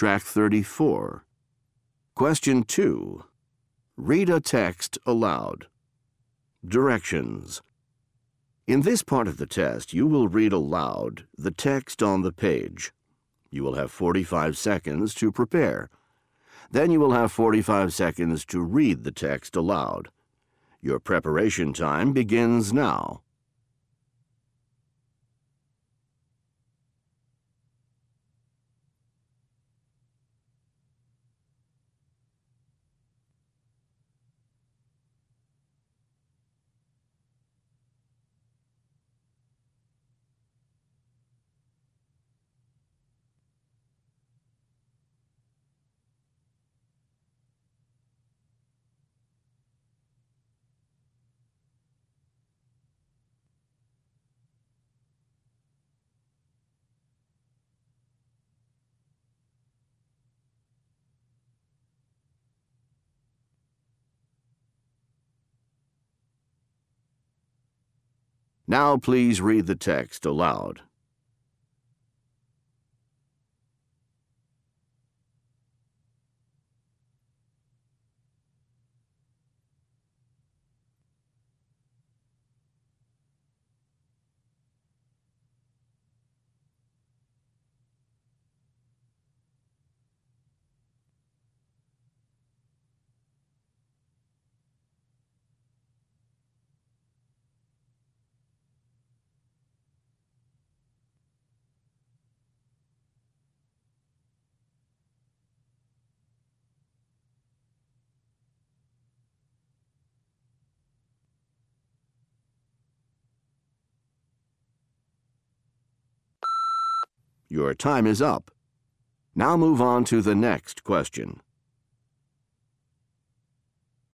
Track 34. Question 2. Read a text aloud. Directions. In this part of the test, you will read aloud the text on the page. You will have 45 seconds to prepare. Then you will have 45 seconds to read the text aloud. Your preparation time begins now. Now please read the text aloud. Your time is up. Now move on to the next question.